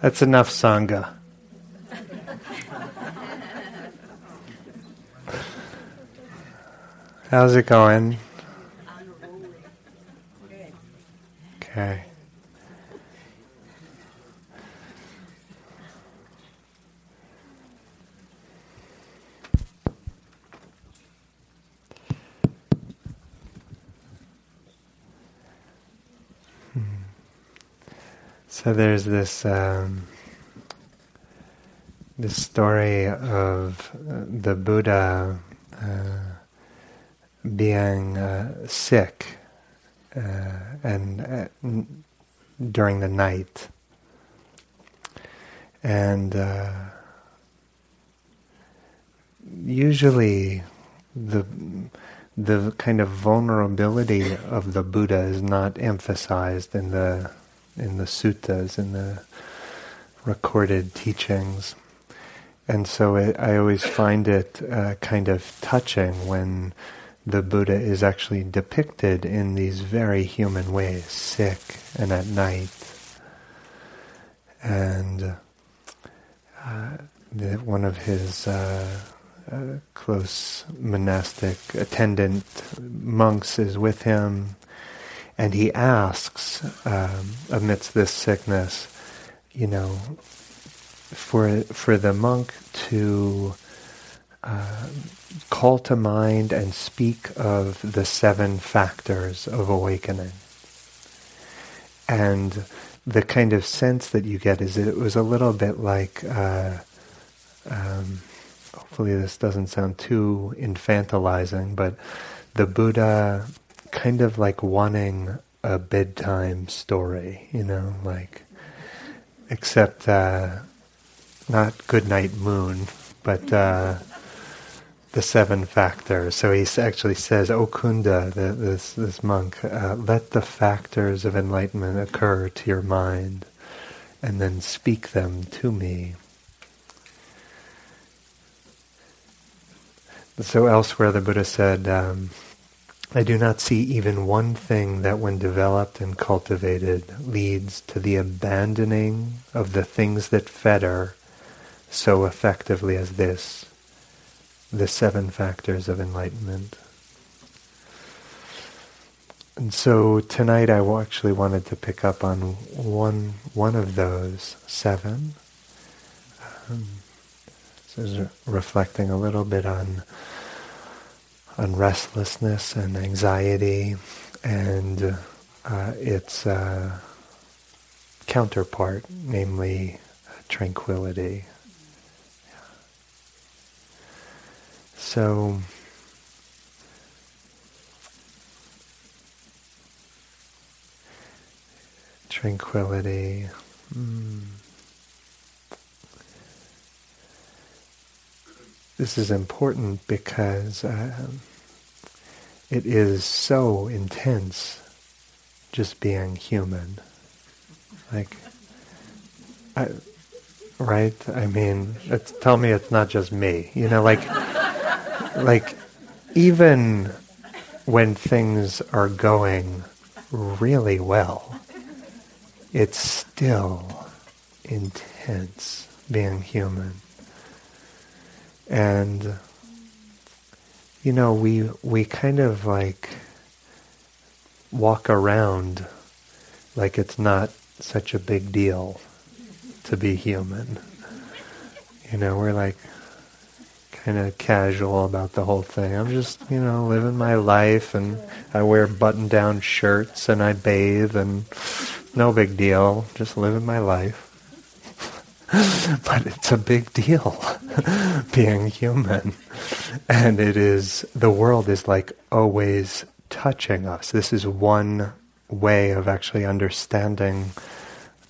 That's enough Sangha. How's it going? Okay. So there's this um, this story of uh, the Buddha uh, being uh, sick uh, and uh, n- during the night, and uh, usually the the kind of vulnerability of the Buddha is not emphasized in the in the suttas in the recorded teachings. And so it, I always find it uh, kind of touching when the Buddha is actually depicted in these very human ways, sick and at night. And uh, the, one of his uh, uh, close monastic attendant monks is with him, and he asks, um, amidst this sickness, you know, for for the monk to uh, call to mind and speak of the seven factors of awakening. And the kind of sense that you get is it was a little bit like, uh, um, hopefully this doesn't sound too infantilizing, but the Buddha kind of like wanting a bedtime story, you know, like, except uh, not Good Night Moon, but uh, the seven factors. So he actually says, O Kunda, the, this, this monk, uh, let the factors of enlightenment occur to your mind and then speak them to me. So elsewhere the Buddha said, um, I do not see even one thing that when developed and cultivated leads to the abandoning of the things that fetter so effectively as this the seven factors of enlightenment. And so tonight I actually wanted to pick up on one one of those seven. Um, so reflecting a little bit on on restlessness and anxiety and uh, its uh, counterpart, namely tranquility. So, tranquility. Mm. This is important because uh, it is so intense just being human. Like, I, right? I mean, tell me it's not just me. You know, like like even when things are going really well, it's still intense being human. And you know, we we kind of like walk around like it's not such a big deal to be human. You know, we're like, kind of casual about the whole thing. I'm just, you know, living my life and I wear button down shirts and I bathe and no big deal, just living my life. but it's a big deal being human. And it is, the world is like always touching us. This is one way of actually understanding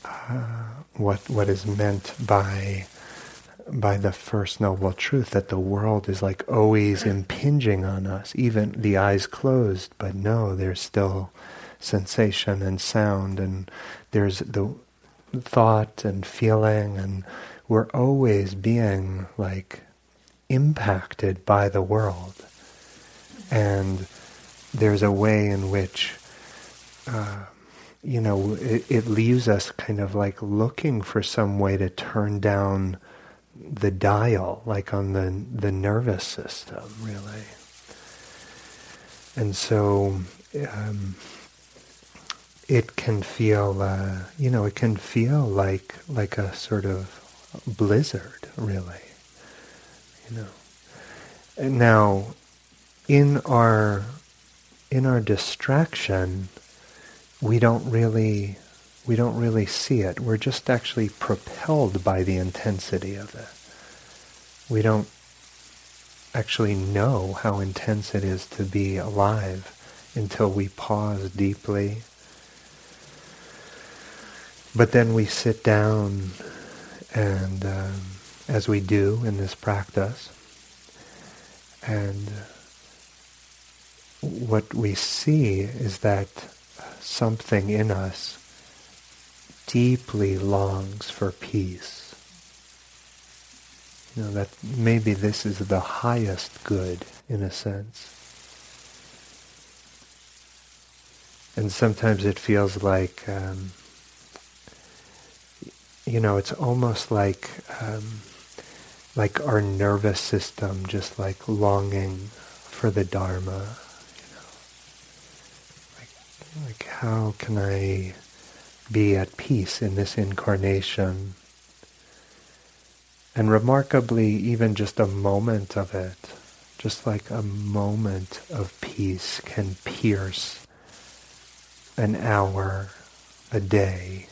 uh, what what is meant by by the first noble truth that the world is like always impinging on us, even the eyes closed, but no, there's still sensation and sound, and there's the thought and feeling, and we're always being like impacted by the world. And there's a way in which uh, you know, it, it leaves us kind of like looking for some way to turn down the dial, like on the the nervous system, really. And so um, it can feel, uh, you know, it can feel like like a sort of blizzard, really. You know. And now, in our in our distraction, we don't really we don't really see it. We're just actually propelled by the intensity of it. We don't actually know how intense it is to be alive until we pause deeply. But then we sit down and um, as we do in this practice, and what we see is that something in us deeply longs for peace. You know, that maybe this is the highest good in a sense. And sometimes it feels like, um, you know, it's almost like, um, like our nervous system just like longing for the Dharma. You know, like, like how can I be at peace in this incarnation. And remarkably, even just a moment of it, just like a moment of peace can pierce an hour, a day,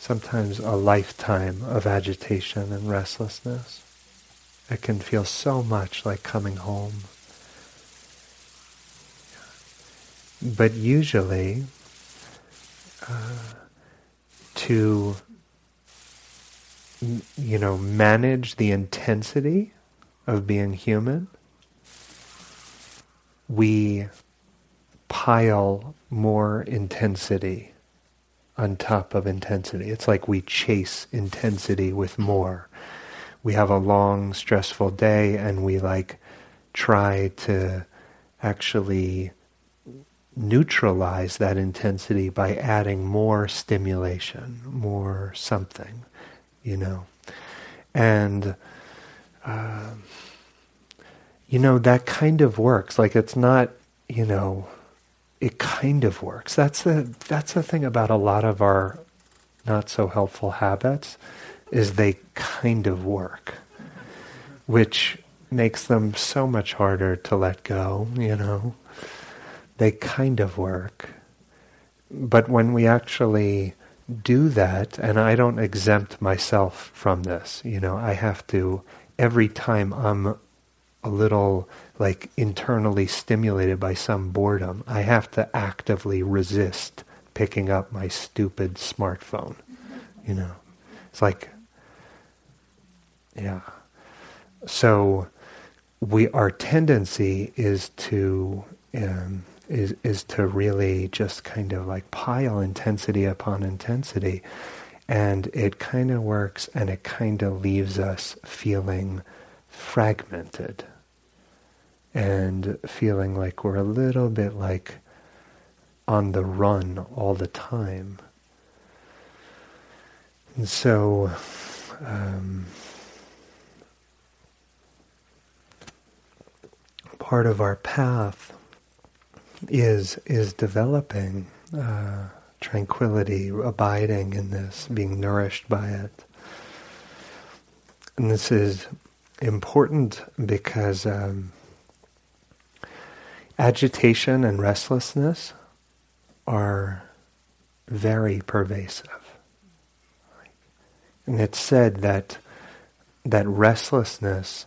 sometimes a lifetime of agitation and restlessness. It can feel so much like coming home. But usually, uh, to you know manage the intensity of being human we pile more intensity on top of intensity it's like we chase intensity with more we have a long stressful day and we like try to actually neutralize that intensity by adding more stimulation, more something, you know. And, uh, you know, that kind of works. Like it's not, you know, it kind of works. That's the, that's the thing about a lot of our not so helpful habits is they kind of work, which makes them so much harder to let go, you know they kind of work. But when we actually do that, and I don't exempt myself from this, you know, I have to, every time I'm a little like internally stimulated by some boredom, I have to actively resist picking up my stupid smartphone. You know, it's like, yeah. So, we our tendency is to um, is is to really just kind of like pile intensity upon intensity and it kind of works and it kind of leaves us feeling fragmented and feeling like we're a little bit like on the run all the time and so um, part of our path is is developing uh, tranquility, abiding in this, being nourished by it. And this is important because um, agitation and restlessness are very pervasive. And it's said that that restlessness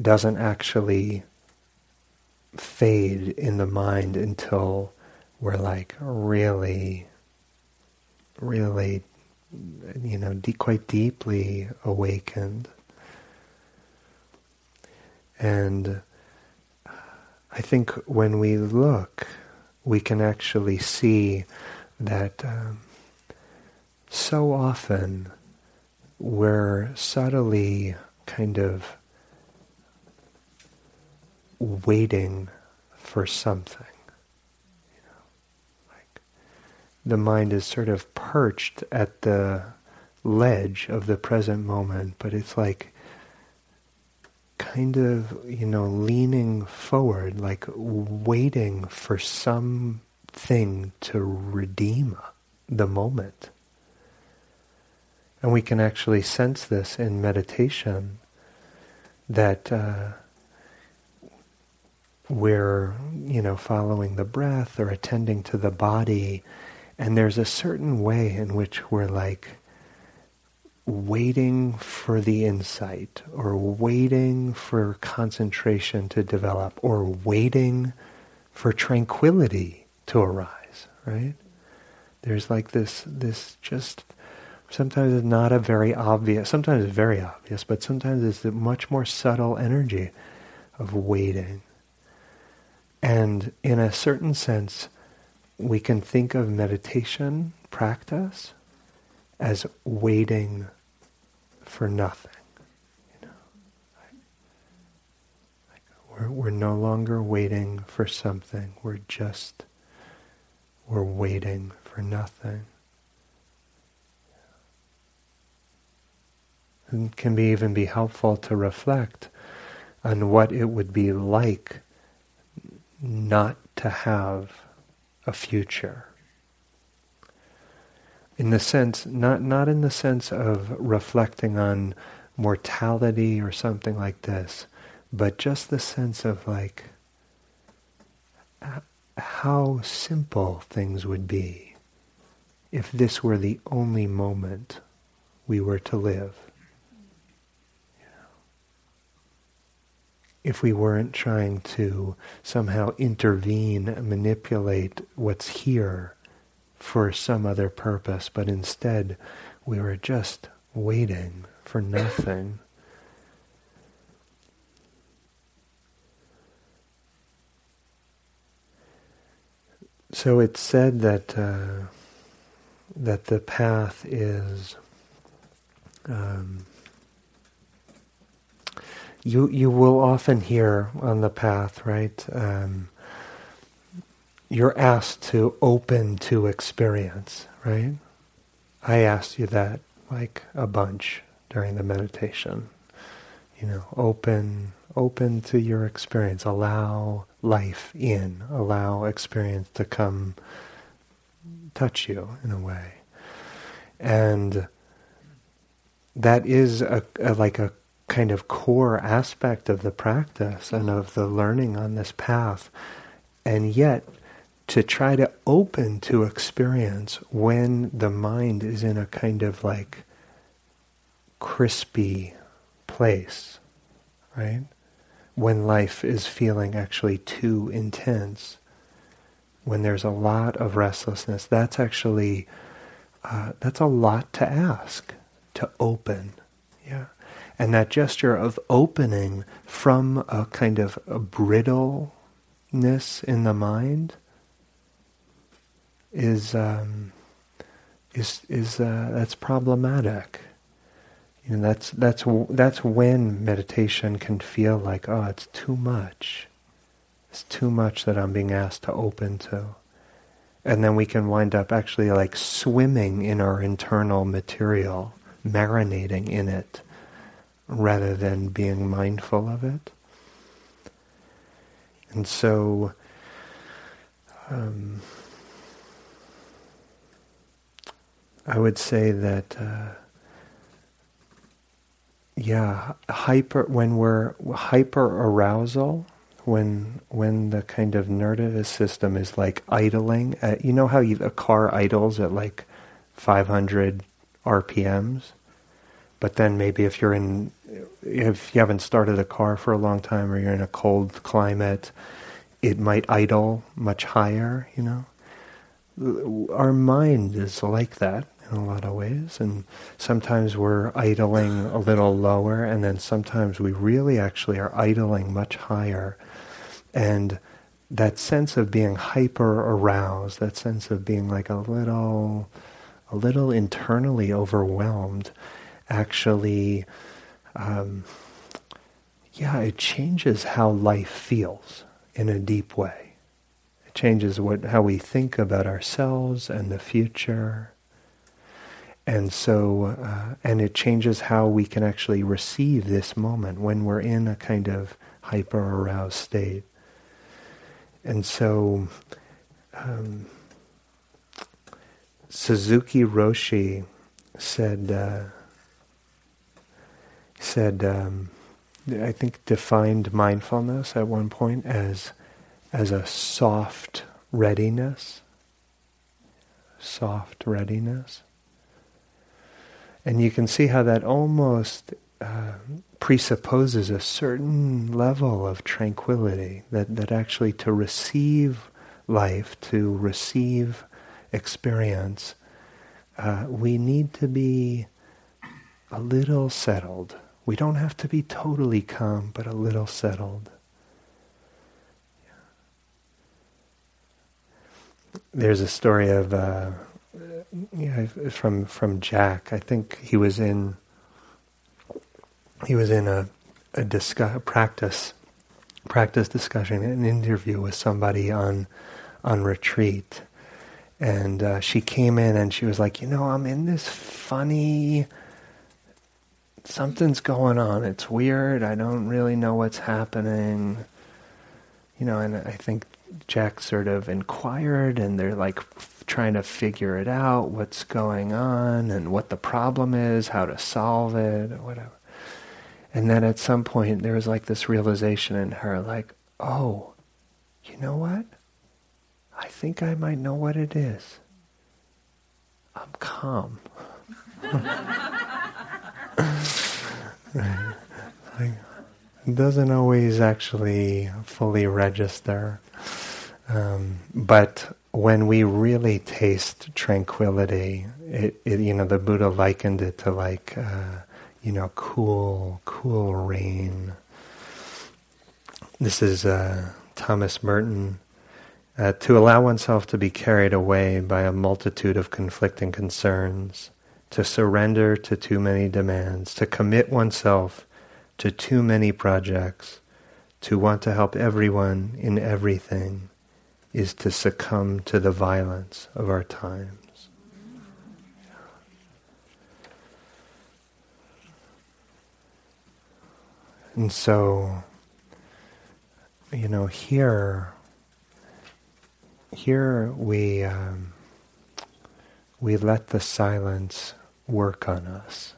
doesn't actually fade in the mind until we're like really, really, you know, de- quite deeply awakened. And I think when we look, we can actually see that um, so often we're subtly kind of waiting for something. You know, like the mind is sort of perched at the ledge of the present moment, but it's like kind of, you know, leaning forward, like waiting for something to redeem the moment. And we can actually sense this in meditation that uh, we're, you know, following the breath or attending to the body, and there's a certain way in which we're like waiting for the insight or waiting for concentration to develop or waiting for tranquility to arise, right? There's like this, this just, sometimes it's not a very obvious, sometimes it's very obvious, but sometimes it's a much more subtle energy of waiting. And in a certain sense, we can think of meditation practice as waiting for nothing. You know, like we're, we're no longer waiting for something. We're just, we're waiting for nothing. It can be even be helpful to reflect on what it would be like not to have a future in the sense, not, not in the sense of reflecting on mortality or something like this, but just the sense of like how simple things would be if this were the only moment we were to live. If we weren't trying to somehow intervene manipulate what's here for some other purpose, but instead we were just waiting for nothing. So it's said that uh, that the path is um, you you will often hear on the path, right? Um, you're asked to open to experience, right? I asked you that like a bunch during the meditation. You know, open open to your experience. Allow life in. Allow experience to come touch you in a way. And that is a, a, like a kind of core aspect of the practice and of the learning on this path. And yet to try to open to experience when the mind is in a kind of like crispy place, right? When life is feeling actually too intense, when there's a lot of restlessness, that's actually uh, that's a lot to ask to open, yeah. And that gesture of opening from a kind of a brittleness in the mind is um, is is uh, that's problematic. You know, that's that's that's when meditation can feel like, oh, it's too much. It's too much that I'm being asked to open to. And then we can wind up actually like swimming in our internal material, marinating in it, rather than being mindful of it. And so, um, I would say that, uh, yeah, hyper when we're hyper arousal, when when the kind of nervous system is like idling. At, you know how you, a car idles at like 500 RPMs, but then maybe if you're in, if you haven't started a car for a long time or you're in a cold climate, it might idle much higher. You know, our mind is like that in a lot of ways. And sometimes we're idling a little lower, and then sometimes we really actually are idling much higher. And that sense of being hyper aroused, that sense of being like a little, a little internally overwhelmed, actually, um, yeah, it changes how life feels in a deep way. It changes what how we think about ourselves and the future. And so, uh, and it changes how we can actually receive this moment when we're in a kind of hyper aroused state. And so, um, Suzuki Roshi said, uh, said, um, I think defined mindfulness at one point as as a soft readiness, soft readiness. And you can see how that almost uh, presupposes a certain level of tranquility, that, that actually to receive life, to receive experience, uh, we need to be a little settled. We don't have to be totally calm, but a little settled. There's a story of uh, from from Jack. I think he was in he was in a a, discuss, practice practice discussion, an interview with somebody on on retreat, and uh, she came in and she was like, you know, I'm in this funny, something's going on. It's weird. I don't really know what's happening. You know, and I think Jack sort of inquired and they're like trying to figure it out, what's going on and what the problem is, how to solve it, or whatever. And then at some point there was like this realization in her, like, oh, you know what? I think I might know what it is. I'm calm. like, doesn't always actually fully register. Um, but when we really taste tranquility, it, it, you know, the Buddha likened it to like, uh, you know, cool, cool rain. This is uh, Thomas Merton uh, to allow oneself to be carried away by a multitude of conflicting concerns, to surrender to too many demands, to commit oneself to too many projects, to want to help everyone in everything, is to succumb to the violence of our times. And so, you know, here here we um, we let the silence work on us,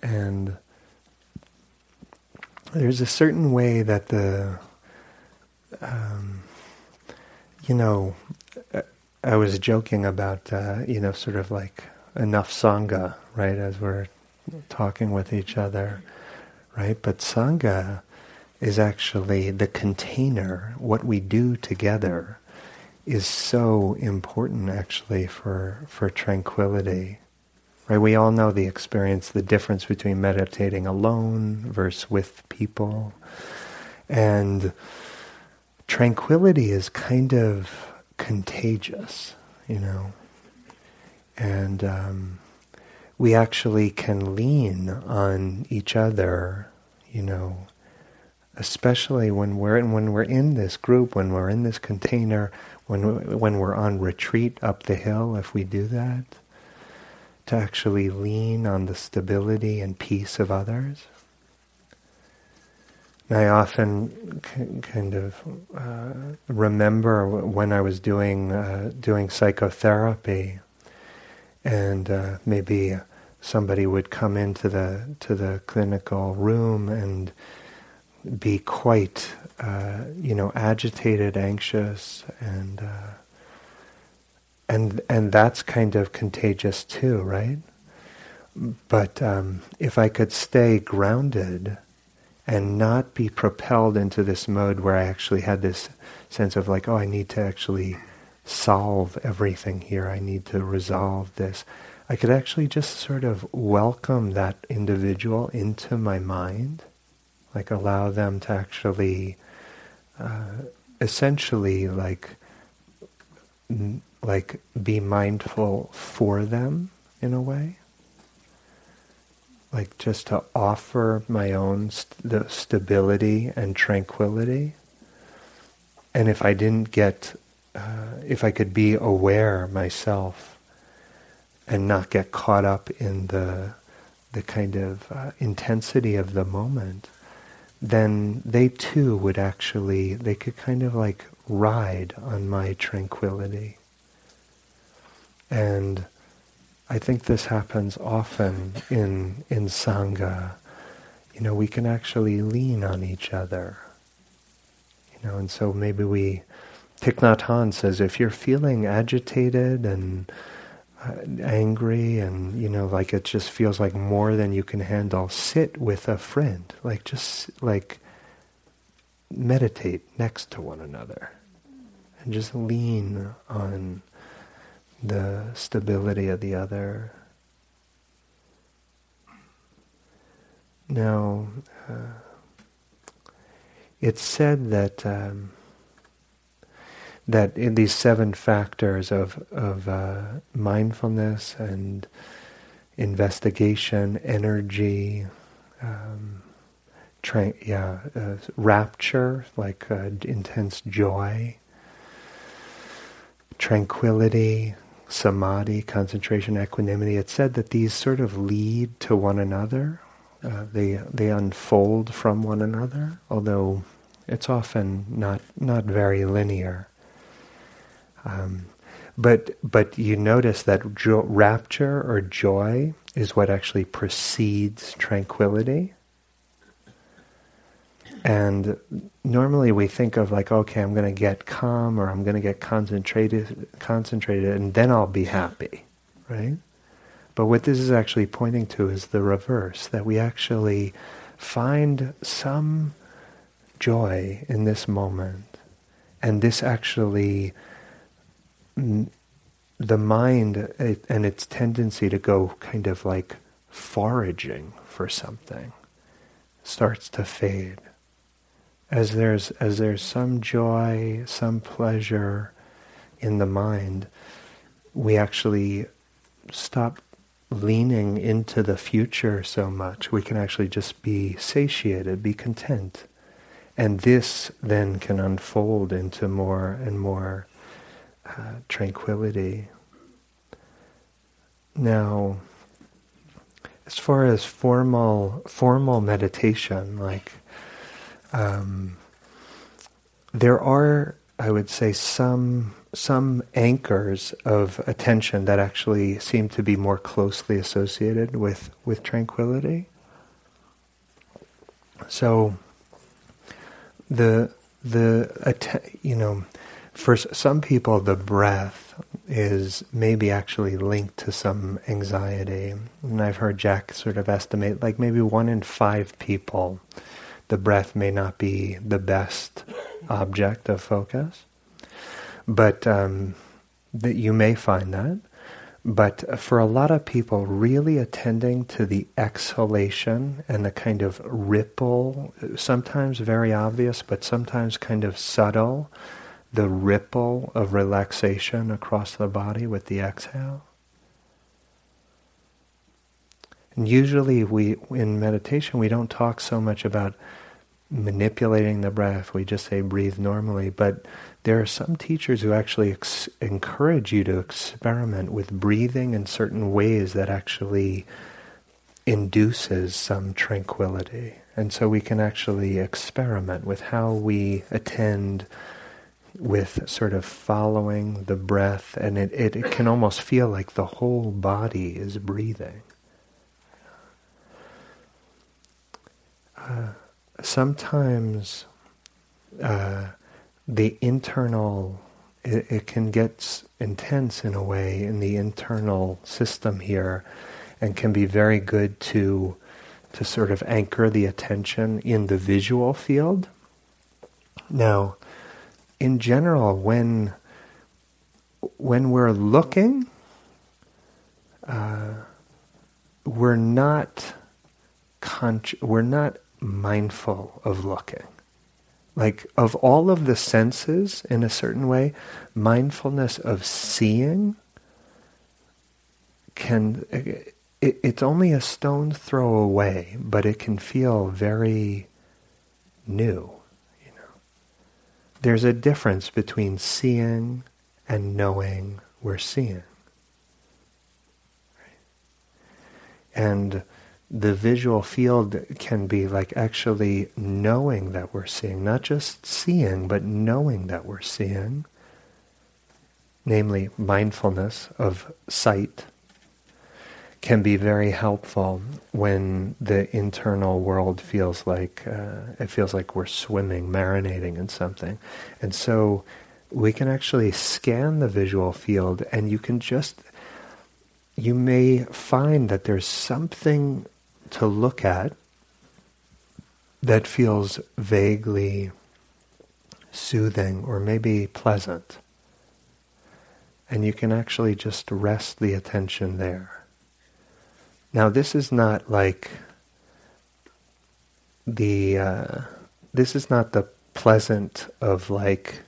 and there's a certain way that the um, you know I was joking about uh, you know sort of like enough sangha right as we're talking with each other right but sangha is actually the container. What we do together is so important actually for, for tranquility. Right? We all know the experience, the difference between meditating alone versus with people. And tranquility is kind of contagious, you know. And um, we actually can lean on each other, you know, especially when we're in, when we're in this group, when we're in this container, when when we're on retreat up the hill, if we do that, to actually lean on the stability and peace of others. I often kind of uh, remember when I was doing uh, doing psychotherapy, and uh, maybe somebody would come into the to the clinical room and be quite, uh, you know, agitated, anxious, and uh, and and that's kind of contagious too, right? But um, if I could stay grounded and not be propelled into this mode where I actually had this sense of like, oh, I need to actually solve everything here. I need to resolve this. I could actually just sort of welcome that individual into my mind like allow them to actually uh, essentially like like be mindful for them in a way like just to offer my own st- the stability and tranquility and if I didn't get, uh, if I could be aware myself and not get caught up in the the kind of uh, intensity of the moment, then they too would actually they could kind of like ride on my tranquility. And I think this happens often in in sangha. You know, we can actually lean on each other. You know, and so maybe we Thich Nhat Hanh says if you're feeling agitated and uh, angry and you know like it just feels like more than you can handle sit with a friend like just like meditate next to one another and just lean on the stability of the other. Now, uh, it's said that um, that in these seven factors of of uh, mindfulness and investigation, energy, um, tra- yeah, uh, rapture, like uh, intense joy, tranquility, samadhi, concentration, equanimity. It's said that these sort of lead to one another. Uh, they they unfold from one another, although it's often not not very linear. Um, but but you notice that jo- rapture or joy is what actually precedes tranquility. And normally we think of like, okay, I'm going to get calm or I'm going to get concentrated, concentrated, and then I'll be happy, right? But what this is actually pointing to is the reverse, that we actually find some joy in this moment. And this actually, mm, the mind and its tendency to go kind of like foraging for something starts to fade as there's as there's some joy, some pleasure in the mind, we actually stop leaning into the future so much. We can actually just be satiated, be content. And this then can unfold into more and more uh, tranquility. Now, as far as formal formal meditation, like um, there are, I would say, some some anchors of attention that actually seem to be more closely associated with with tranquility. So the the you know for some people the breath is maybe actually linked to some anxiety and I've heard Jack sort of estimate like maybe one in five people the breath may not be the best object of focus, but um, that you may find that. But for a lot of people, really attending to the exhalation and the kind of ripple, sometimes very obvious, but sometimes kind of subtle, the ripple of relaxation across the body with the exhale. And usually we, in meditation, we don't talk so much about manipulating the breath. We just say breathe normally. But there are some teachers who actually ex- encourage you to experiment with breathing in certain ways that actually induces some tranquility. And so we can actually experiment with how we attend with sort of following the breath, and it, it, it can almost feel like the whole body is breathing. Uh, sometimes uh, the internal it, it, can get intense in a way in the internal system here and can be very good to to sort of anchor the attention in the visual field. Now in general when when we're looking uh, we're not con- we're not mindful of looking. Like, of all of the senses, in a certain way, mindfulness of seeing can, it, it's only a stone's throw away, but it can feel very new, you know. there's a difference between seeing and knowing we're seeing. And the visual field can be like actually knowing that we're seeing, not just seeing, but knowing that we're seeing, namely mindfulness of sight, can be very helpful when the internal world feels like uh, it feels like we're swimming, marinating in something, and so we can actually scan the visual field, and you can just you may find that there's something to look at that feels vaguely soothing or maybe pleasant. And you can actually just rest the attention there. Now, this is not like the, uh, this is not the pleasant of like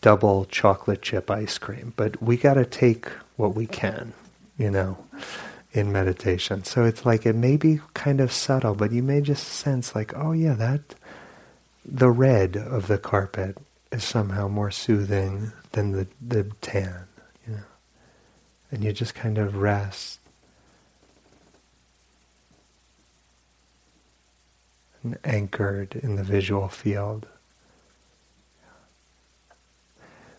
double chocolate chip ice cream, but we got to take what we can, you know in meditation. So it's like it may be kind of subtle, but you may just sense like, oh yeah, that the red of the carpet is somehow more soothing than the, the tan, you know. And you just kind of rest. And anchored in the visual field.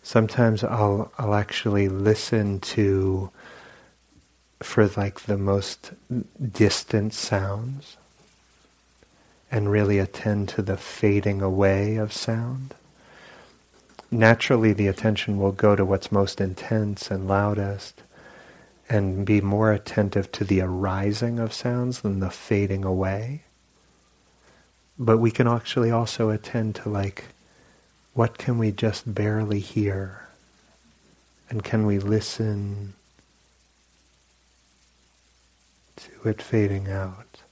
Sometimes I'll I'll actually listen to for like the most distant sounds and really attend to the fading away of sound. Naturally, the attention will go to what's most intense and loudest and be more attentive to the arising of sounds than the fading away. But we can actually also attend to like, what can we just barely hear? And can we listen to it fading out.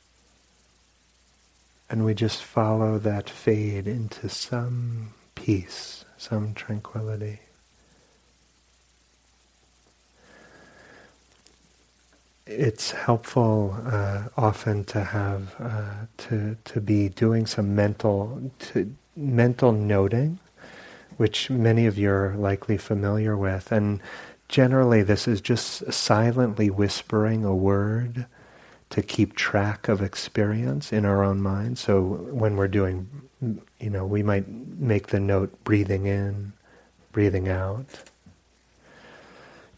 And we just follow that fade into some peace, some tranquility. It's helpful uh, often to have uh, to to be doing some mental to, mental noting, which many of you are likely familiar with, and generally this is just silently whispering a word to keep track of experience in our own mind. So when we're doing, you know, we might make the note breathing in, breathing out.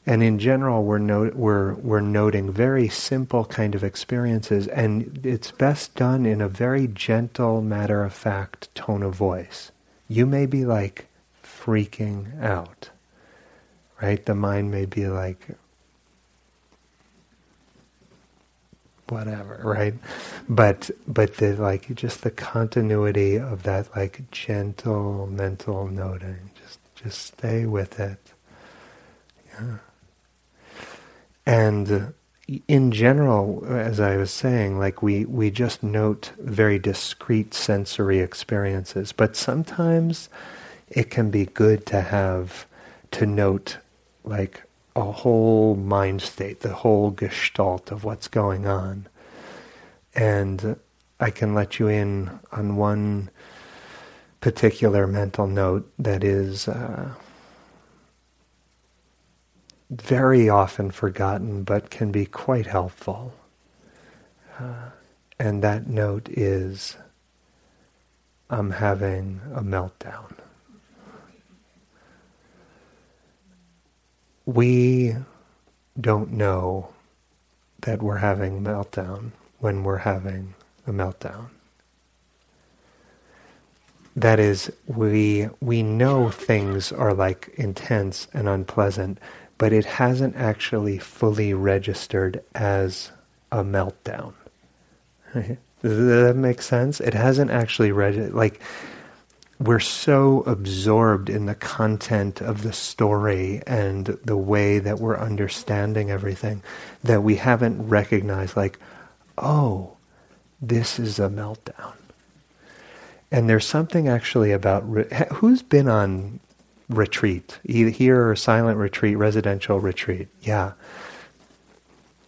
And in general, we're, we're, we're noting very simple kind of experiences, and it's best done in a very gentle, matter of fact tone of voice. You may be like freaking out, right? The mind may be like, whatever, right? But but the like just the continuity of that like gentle mental noting, just just stay with it. Yeah. And uh, in general, as I was saying, like we, we just note very discrete sensory experiences, but sometimes it can be good to have to note like a whole mind state, the whole gestalt of what's going on. And I can let you in on one particular mental note that is uh, very often forgotten but can be quite helpful. Uh, and that note is I'm having a meltdown. We don't know that we're having a meltdown when we're having a meltdown. That is, we we know things are like intense and unpleasant, but it hasn't actually fully registered as a meltdown. Does that make sense? It hasn't actually registered like we're so absorbed in the content of the story and the way that we're understanding everything that we haven't recognized, like, oh, this is a meltdown. And there's something actually about re- who's been on retreat, either here or silent retreat, residential retreat. Yeah.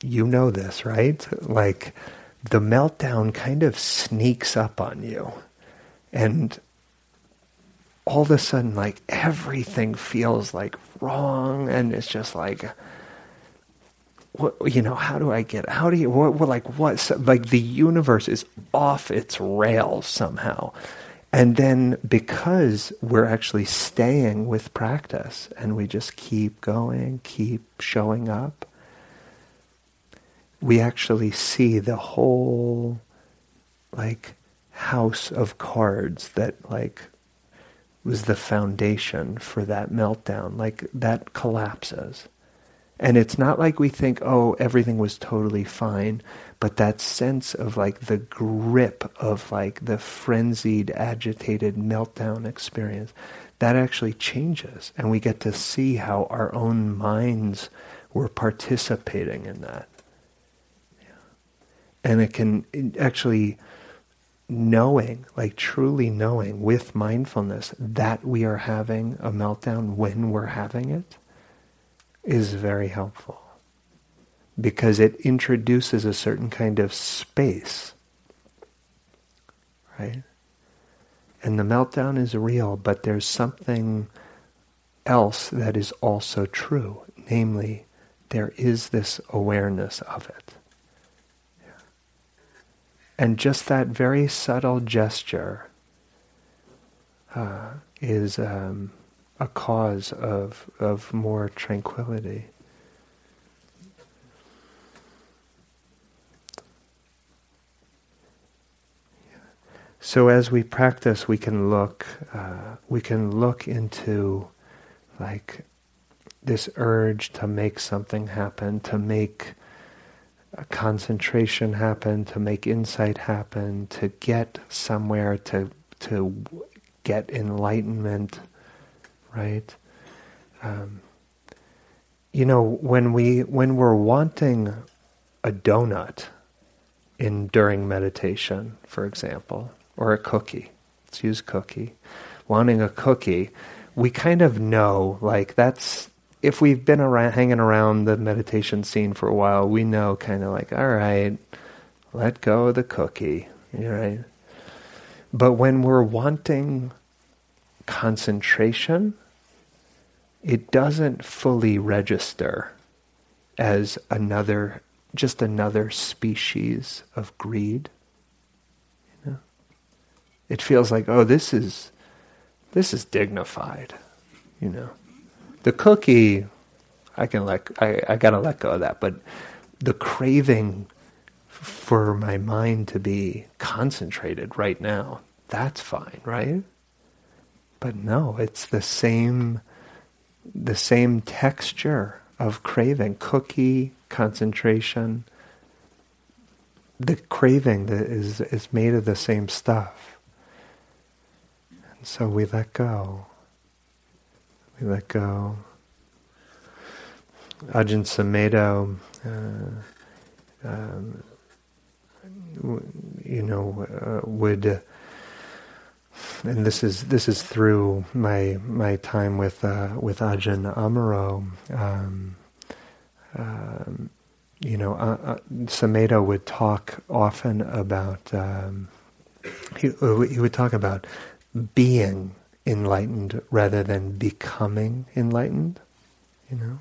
You know this, right? Like the meltdown kind of sneaks up on you. And all of a sudden, like everything feels like wrong, and it's just like, what you know? How do I get? How do you? What? what like what? Like the universe is off its rails somehow, and then because we're actually staying with practice, and we just keep going, keep showing up, we actually see the whole, like house of cards that like was the foundation for that meltdown. Like that collapses. And it's not like we think, oh, everything was totally fine, but that sense of like the grip of like the frenzied, agitated meltdown experience, that actually changes. And we get to see how our own minds were participating in that. Yeah. And it can actually knowing, like truly knowing with mindfulness that we are having a meltdown when we're having it is very helpful. Because it introduces a certain kind of space, right? And the meltdown is real, but there's something else that is also true. Namely, there is this awareness of it. And just that very subtle gesture uh, is um, a cause of, of more tranquility. So as we practice, we can look, uh, we can look into, like, this urge to make something happen, to make concentration happen, to make insight happen, to get somewhere, to to get enlightenment, right? Um, you know, when we when we're wanting a donut in during meditation, for example, or a cookie, let's use cookie, wanting a cookie, we kind of know like that's if we've been around, hanging around the meditation scene for a while, we know kind of like, all right, let go of the cookie, right? But when we're wanting concentration, it doesn't fully register as another, just another species of greed. You know? It feels like, oh, this is, this is dignified, you know the cookie, I can let I, I gotta let go of that. But the craving for my mind to be concentrated right now, that's fine, right? But no, it's the same the same texture of craving, cookie, concentration. The craving that is is made of the same stuff. And so we let go. Let go. Ajahn Sumedho, uh, um, you know, uh, would, and this is this is through my my time with uh, with Ajahn Amaro. Um, um, you know, uh, uh, Sumedho would talk often about. Um, he, he would talk about being enlightened rather than becoming enlightened, you know?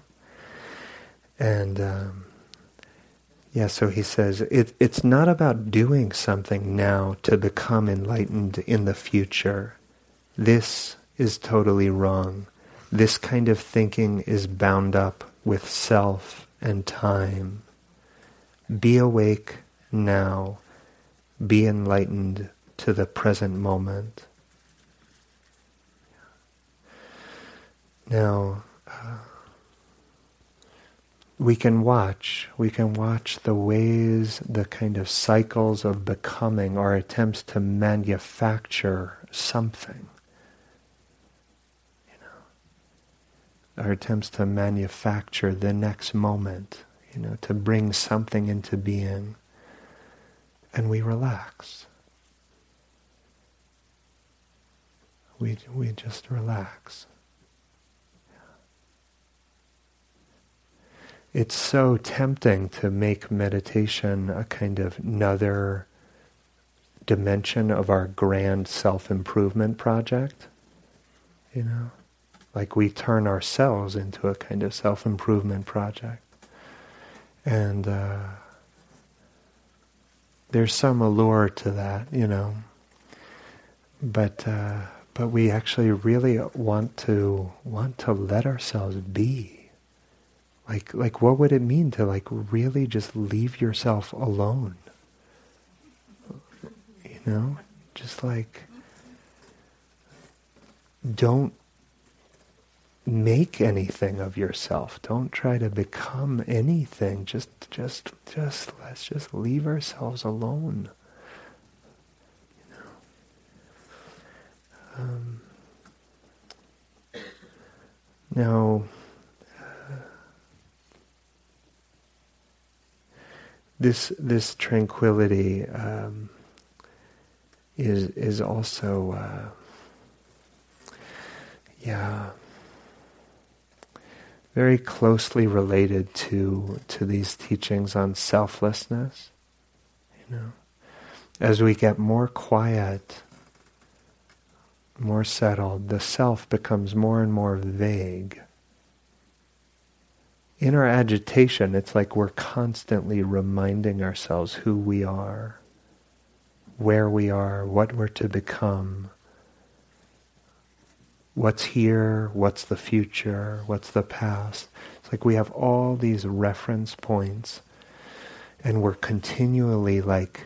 And um, yeah, so he says it, it's not about doing something now to become enlightened in the future. This is totally wrong. This kind of thinking is bound up with self and time. Be awake now. Be enlightened to the present moment. Now, uh, we can watch, we can watch the ways, the kind of cycles of becoming, our attempts to manufacture something. You know, our attempts to manufacture the next moment, you know, to bring something into being. And we relax. We, we just relax. It's so tempting to make meditation a kind of another dimension of our grand self-improvement project. you know? Like we turn ourselves into a kind of self-improvement project. And uh, there's some allure to that, you know. But uh, but we actually really want to want to let ourselves be. Like like what would it mean to like really just leave yourself alone? You know? Just like don't make anything of yourself. Don't try to become anything. Just just just let's just leave ourselves alone. You know? um, now, this this tranquility um, is is also, uh, yeah, very closely related to to these teachings on selflessness. You know, as we get more quiet more settled, the self becomes more and more vague. In our agitation, it's like we're constantly reminding ourselves who we are, where we are, what we're to become, what's here, what's the future, what's the past. It's like we have all these reference points and we're continually like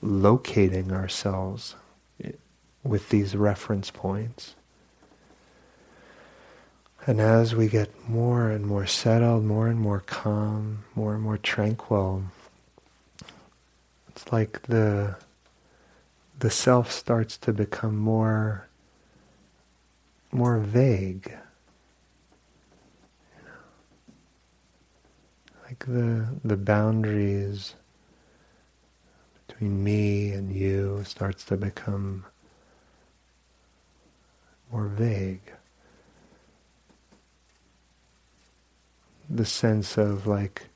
locating ourselves with these reference points. And as we get more and more settled, more and more calm, more and more tranquil, it's like the the self starts to become more more vague. You know, like the the boundaries between me and you starts to become more vague. The sense of like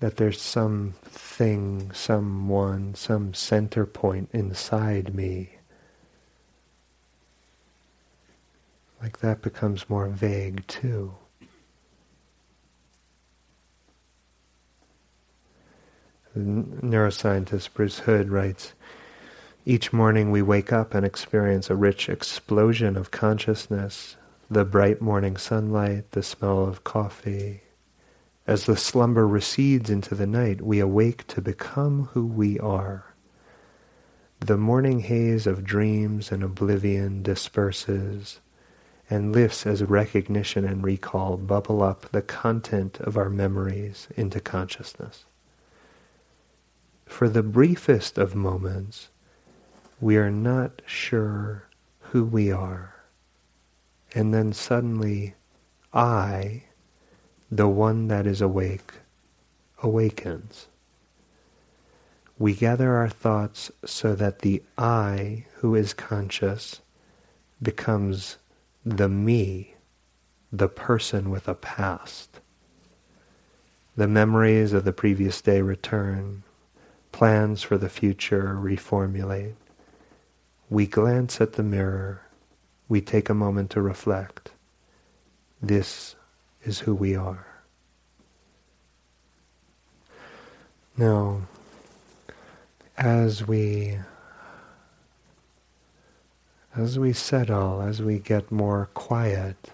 that there's some thing, someone, some center point inside me. Like that becomes more vague too. The neuroscientist Bruce Hood writes, each morning we wake up and experience a rich explosion of consciousness, the bright morning sunlight, the smell of coffee. As the slumber recedes into the night, we awake to become who we are. The morning haze of dreams and oblivion disperses and lifts as recognition and recall bubble up the content of our memories into consciousness. For the briefest of moments, we are not sure who we are. And then suddenly, I, the one that is awake, awakens. We gather our thoughts so that the I who is conscious becomes the me, the person with a past. The memories of the previous day return, plans for the future reformulate. We glance at the mirror. We take a moment to reflect. This is who we are. Now, as we as we settle, as we get more quiet,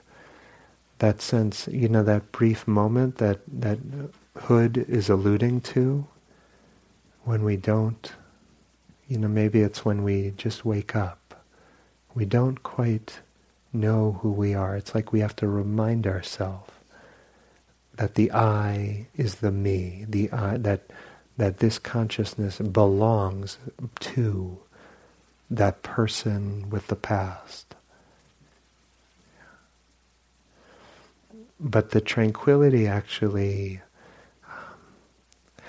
that sense, you know, that brief moment that that Hood is alluding to, when we don't you know, maybe it's when we just wake up. We don't quite know who we are. It's like we have to remind ourselves that the I is the me, the I, that that this consciousness belongs to that person with the past. But the tranquility actually um,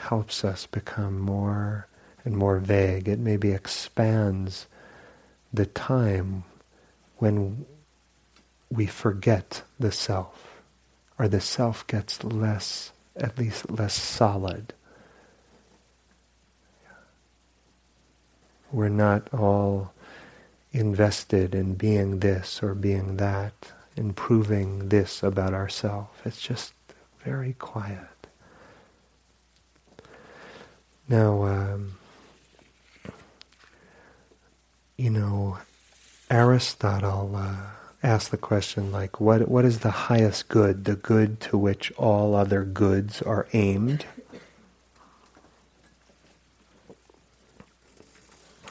helps us become more and more vague. It maybe expands the time when we forget the self, or the self gets less, at least less solid. We're not all invested in being this or being that, in proving this about ourselves. It's just very quiet. Now, um, you know, Aristotle uh, asked the question like, what what is the highest good, the good to which all other goods are aimed?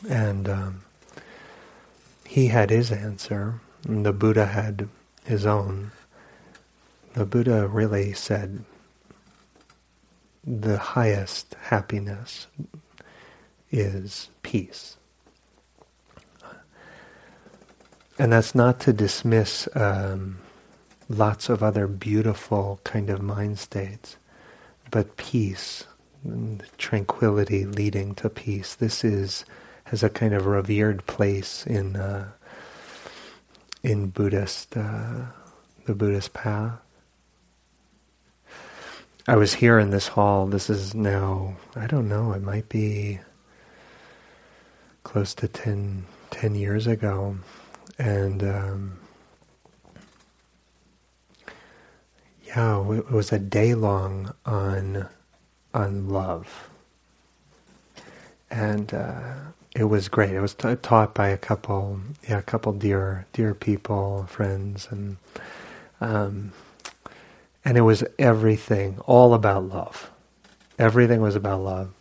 And um, he had his answer, and the Buddha had his own. The Buddha really said the highest happiness is peace. And that's not to dismiss um, lots of other beautiful kind of mind states, but peace, tranquility leading to peace. This is has a kind of revered place in uh, in Buddhist uh, the Buddhist path. I was here in this hall. This is now I don't know. It might be close to 10, 10 years ago, and um, yeah, it was a day long on on love, and. Uh, it was great. It was t- taught by a couple, yeah, a couple dear, dear people, friends, and um, and it was everything, all about love. Everything was about love.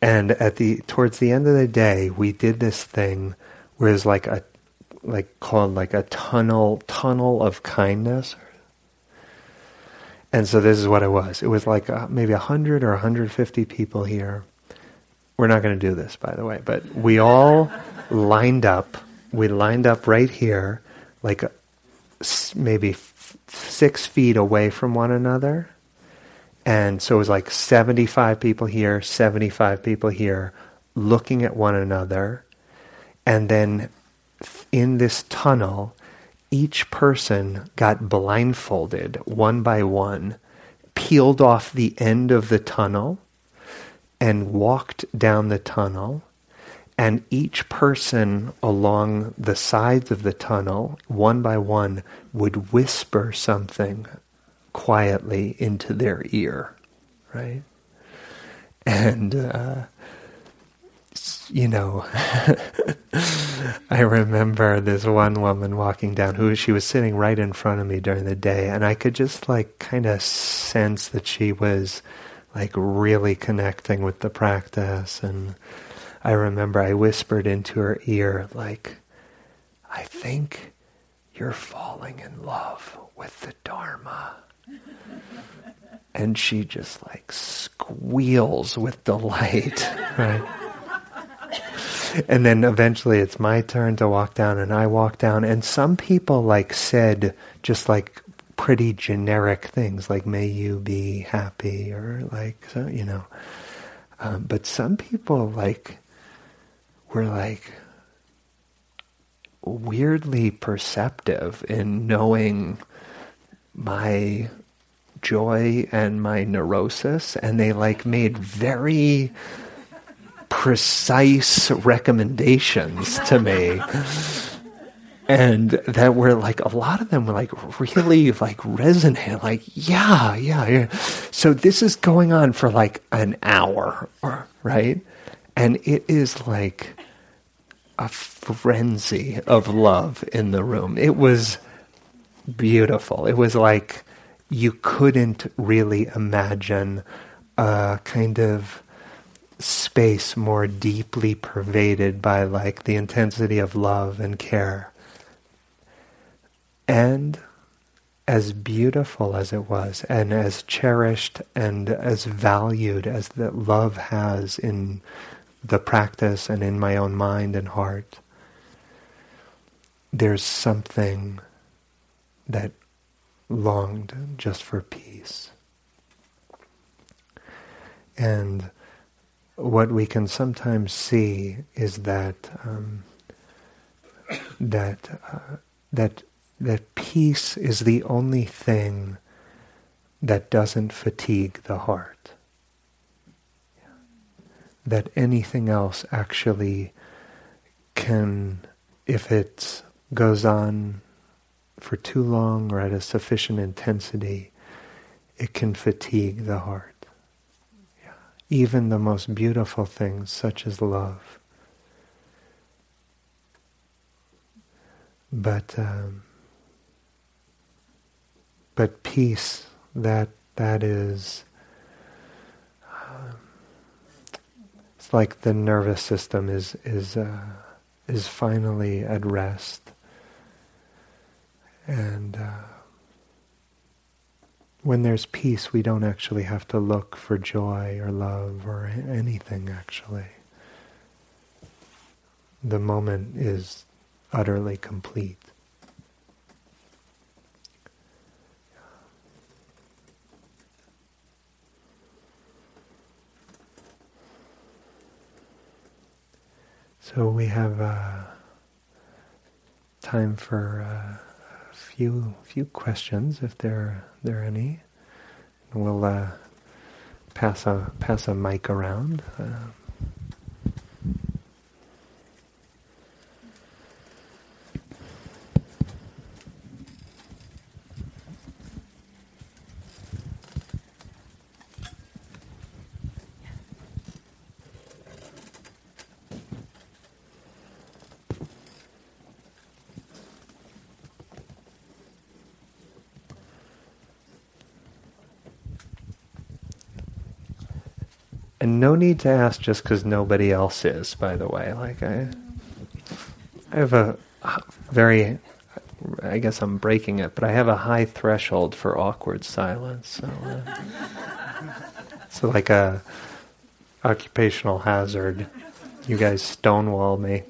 And at the towards the end of the day, we did this thing where it's like a like called like a tunnel tunnel of kindness. And so this is what it was. It was like uh, maybe 100 or 150 people here we're not going to do this, by the way, but we all lined up. We lined up right here, like maybe f- six feet away from one another. And so it was like 75 people here, 75 people here, looking at one another. And then in this tunnel, each person got blindfolded one by one, peeled off the end of the tunnel and walked down the tunnel. And each person along the sides of the tunnel, one by one, would whisper something quietly into their ear, right? And, uh, you know, I remember this one woman walking down who she was sitting right in front of me during the day, and I could just like kind of sense that she was like really connecting with the practice. And I remember I whispered into her ear, like, I think you're falling in love with the Dharma. and she just like squeals with delight, right? And then eventually it's my turn to walk down and I walk down and some people like said just like pretty generic things like "May you be happy" or like so, you know. Um, but some people like were like weirdly perceptive in knowing my joy and my neurosis, and they like made very precise recommendations to me. And that were like a lot of them were like really like resonant like yeah yeah yeah. So this is going on for like an hour right? And it is like a frenzy of love in the room. It was beautiful. It was like you couldn't really imagine a kind of space more deeply pervaded by like the intensity of love and care and as beautiful as it was, and as cherished and as valued as that love has in the practice and in my own mind and heart, there's something that longed just for peace. And what we can sometimes see is that um, that uh, that that peace is the only thing that doesn't fatigue the heart. That anything else actually can if it goes on for too long or at a sufficient intensity, it can fatigue the heart. Even the most beautiful things, such as love. But um, but peace that that is um, it's like the nervous system is is uh, is finally at rest and uh, when there's peace, we don't actually have to look for joy or love or anything, actually. The moment is utterly complete. So we have uh, time for uh, few few questions, if there there are any. We'll uh, pass a pass a mic around. Uh, And no need to ask just because nobody else is, by the way. Like I, I have a very, I guess I'm breaking it, but I have a high threshold for awkward silence. So, uh, so like a occupational hazard. You guys stonewall me.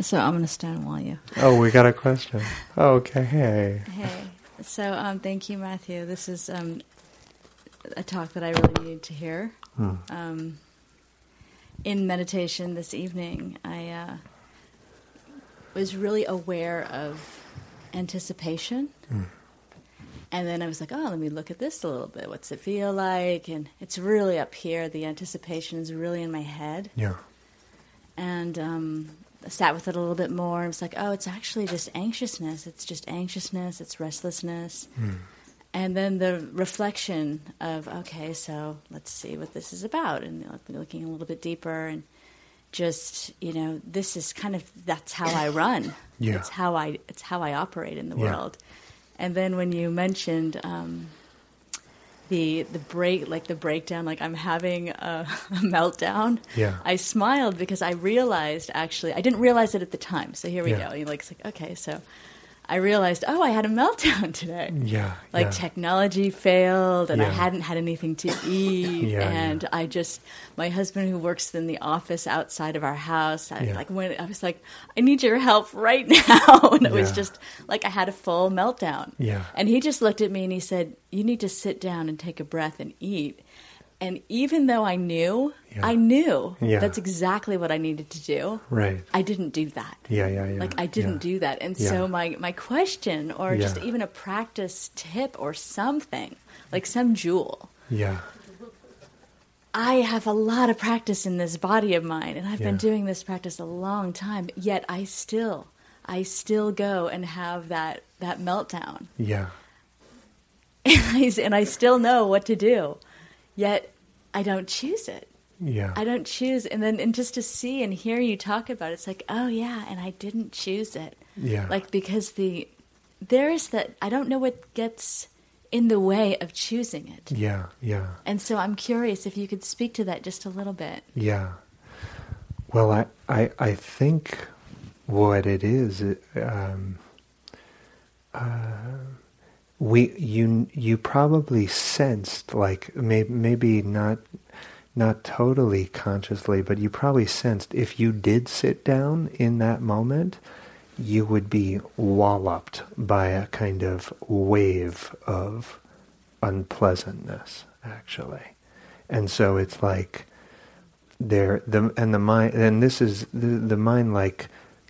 So I'm going to stonewall you. Oh, we got a question. Okay, hey. Hey. So, um, thank you, Matthew. This is um, a talk that I really needed to hear. Hmm. Um, in meditation this evening, I uh, was really aware of anticipation. Hmm. And then I was like, oh, let me look at this a little bit. What's it feel like? And it's really up here. The anticipation is really in my head. Yeah. And um, sat with it a little bit more and was like, oh, it's actually just anxiousness. It's just anxiousness. It's restlessness. Mm. And then the reflection of, okay, so let's see what this is about, and looking a little bit deeper, and just you know, this is kind of that's how I run. Yeah. It's how I it's how I operate in the yeah. world. And then when you mentioned um, the the break like the breakdown like i'm having a, a, meltdown. Yeah. I smiled because i realized actually i didn't realize it at the time. So here we yeah. go. You're like, like okay so I realized, oh, I had a meltdown today. Yeah. Like yeah. technology failed and yeah. I hadn't had anything to eat. yeah, and I just, my husband who works in the office outside of our house, I like went, I was like, I need your help right now. and it was just like I had a full meltdown. Yeah. And he just looked at me and he said, you need to sit down and take a breath and eat. And even though I knew, yeah. I knew yeah. that's exactly what I needed to do. Right. I didn't do that. Yeah, yeah, yeah. Like I didn't yeah. do that. And so my my question or just even a practice tip or something, like some jewel. Yeah. I have a lot of practice in this body of mine and I've been doing this practice a long time, yet I still I still go and have that that meltdown. Yeah. And I, and I still know what to do yet I don't choose it. Yeah. I don't choose. And then, and just to see and hear you talk about it, it's like, oh, yeah, and I didn't choose it. Yeah. Like, because the, there is that, I don't know what gets in the way of choosing it. Yeah, yeah. And so I'm curious if you could speak to that just a little bit. Yeah. Well, I, I, I think what it is, um, uh, we you you probably sensed like may, maybe not not totally consciously, but you probably sensed if you did sit down in that moment, you would be walloped by a kind of wave of unpleasantness, actually. And so it's like there the and the mind and this is the the mind like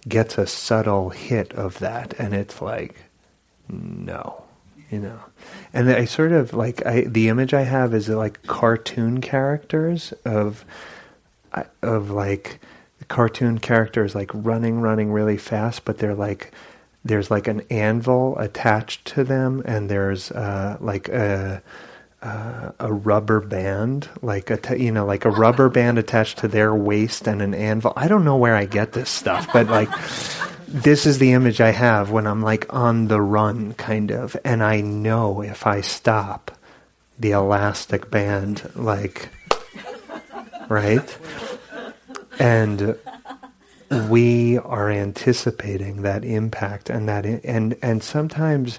gets a subtle hit of that and it's like no you know. And I sort of like I the image I have is like cartoon characters of of like cartoon characters like running, running really fast, but they're like there's like an anvil attached to them, and there's uh, like a uh, a rubber band, like a you know, like a rubber band attached to their waist and an anvil. I don't know where I get this stuff, but like this is the image I have when I'm like on the run, kind of, and I know if I stop, the elastic band, like, right, and we are anticipating that impact and that and and sometimes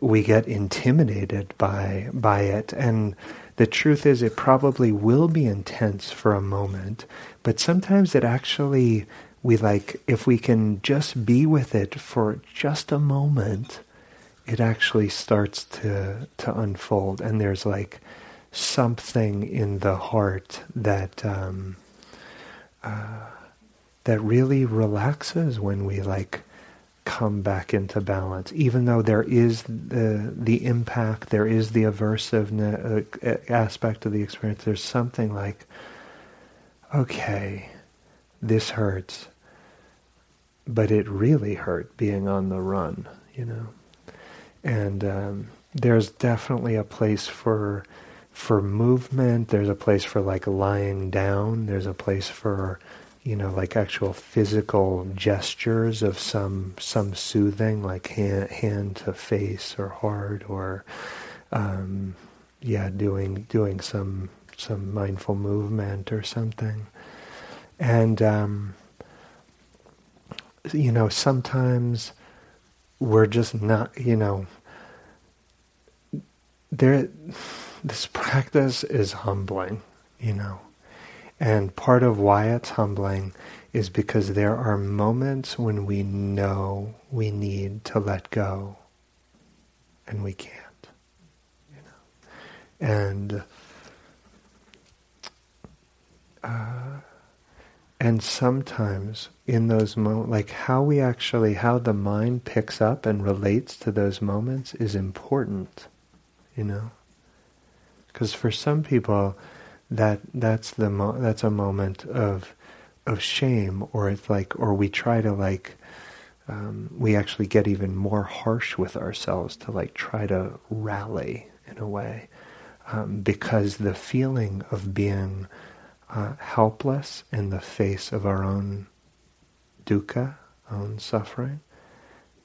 we get intimidated by by it. And the truth is it probably will be intense for a moment but sometimes it actually we like if we can just be with it for just a moment it actually starts to to unfold and there's like something in the heart that um, uh, that really relaxes when we like come back into balance, even though there is the the impact, there is the aversive uh, aspect of the experience. There's something like, okay, this hurts, but it really hurt being on the run, you know. And um, there's definitely a place for for movement. There's a place for like lying down. There's a place for you know, like actual physical gestures of some some soothing, like hand, hand to face or heart, or um, yeah, doing doing some some mindful movement or something, and um, you know, sometimes we're just not, you know, there. This practice is humbling, you know and part of why it's humbling is because there are moments when we know we need to let go and we can't. You know? And uh, and sometimes in those moments, like how we actually, how the mind picks up and relates to those moments is important, you know? Because for some people, that that's the mo- that's a moment of of shame, or it's like, or we try to like, um, we actually get even more harsh with ourselves to like try to rally in a way, um, because the feeling of being uh, helpless in the face of our own dukkha, own suffering,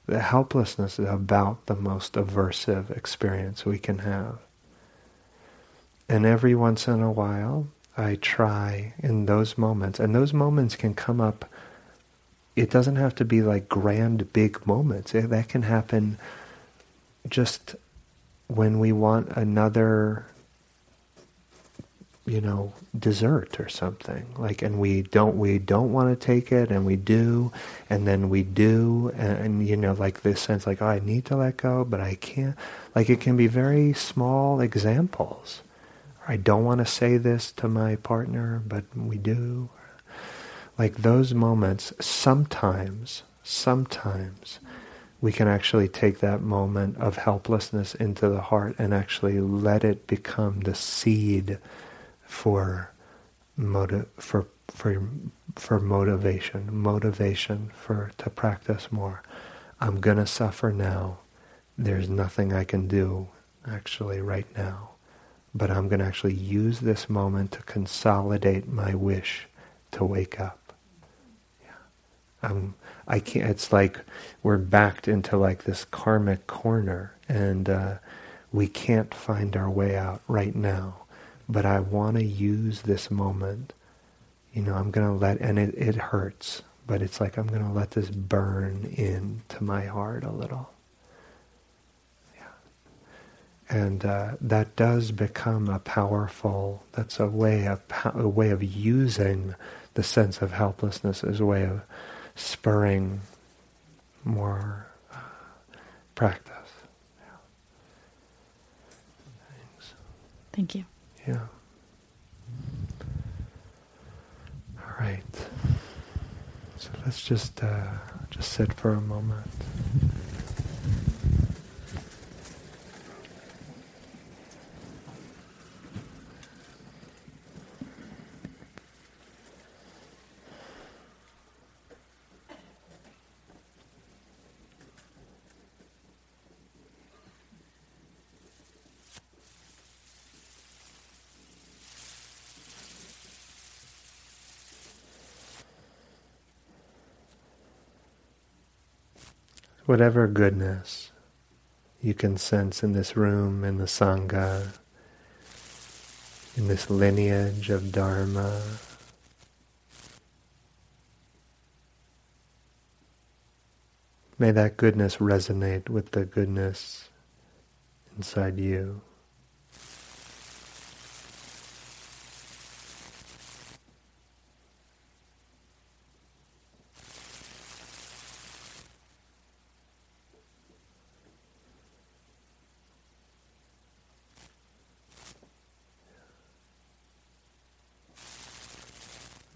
the helplessness is about the most aversive experience we can have. And every once in a while, I try in those moments, and those moments can come up. It doesn't have to be like grand, big moments. That can happen just when we want another, you know, dessert or something. Like, and we don't, we don't want to take it, and we do, and then we do, and, and you know, like this sense, like, oh, I need to let go, but I can't. Like, it can be very small examples I don't want to say this to my partner, but we do. Like those moments, sometimes, sometimes we can actually take that moment of helplessness into the heart and actually let it become the seed for motive for for for motivation, motivation for to practice more. I'm gonna suffer now. There's nothing I can do actually right now but I'm going to actually use this moment to consolidate my wish to wake up. Yeah. Um, I can't. It's like we're backed into like this karmic corner, and uh, we can't find our way out right now. But I want to use this moment. You know, I'm going to let, and it, it hurts, but it's like I'm going to let this burn into my heart a little. Yeah. And uh, that does become a powerful. That's a way of a way of using the sense of helplessness as a way of spurring more uh, practice. Yeah. Thank you. Yeah. All right. So let's just uh, just sit for a moment. Whatever goodness you can sense in this room, in the Sangha, in this lineage of Dharma. May that goodness resonate with the goodness inside you.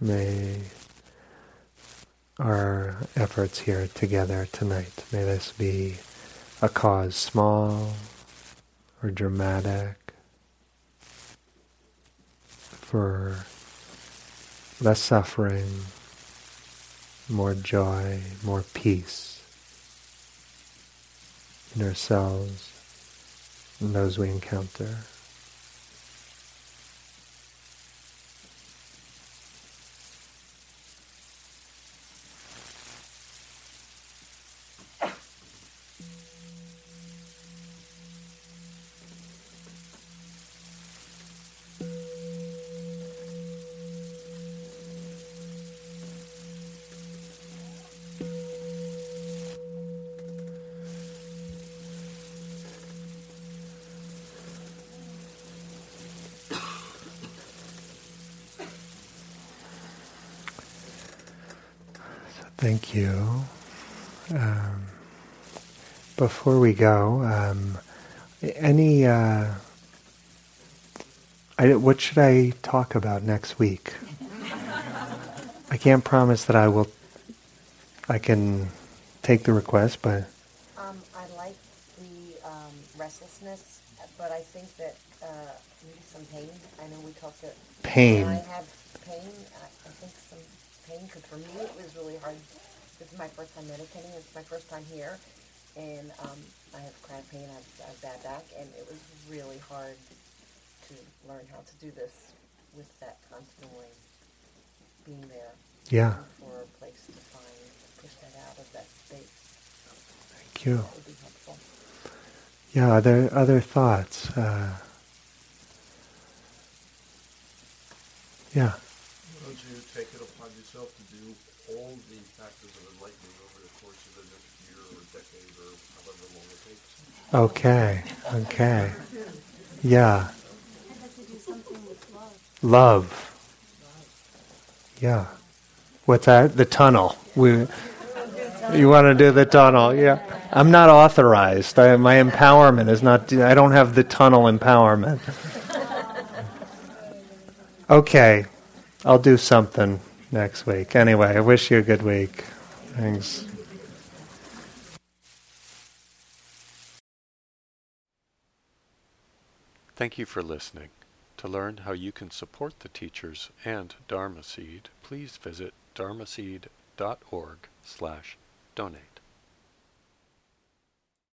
May our efforts here together tonight, may this be a cause small or dramatic for less suffering, more joy, more peace in ourselves and those we encounter. Thank you. Um, before we go, um, any uh, I, what should I talk about next week? I can't promise that I will. I can take the request, but Um, I like the um, restlessness, but I think that uh, maybe some pain. I know we talked about pain. I have pain. I, I think some pain because for me it was really hard. This is my first time meditating. It's my first time here, and um, I have chronic pain. I have, I have bad back, and it was really hard to learn how to do this with that constantly being there. Yeah. For a place to find push that out of that space. Thank you. That would be helpful. Yeah. Other other thoughts. Uh, yeah. Don't you take it yourself to do all the factors of enlightenment over the course of the next year or decade or however long it takes? Okay. Okay. Yeah. Love. Yeah. What's that? The tunnel. We. You want to do the tunnel? Yeah. I'm not authorized. I, my empowerment is not. I don't have the tunnel empowerment. Okay. I'll do something next week. Anyway, I wish you a good week. Thanks. Thank you for listening. To learn how you can support the teachers and Dharma Seed, please visit dharmaseed.org slash donate.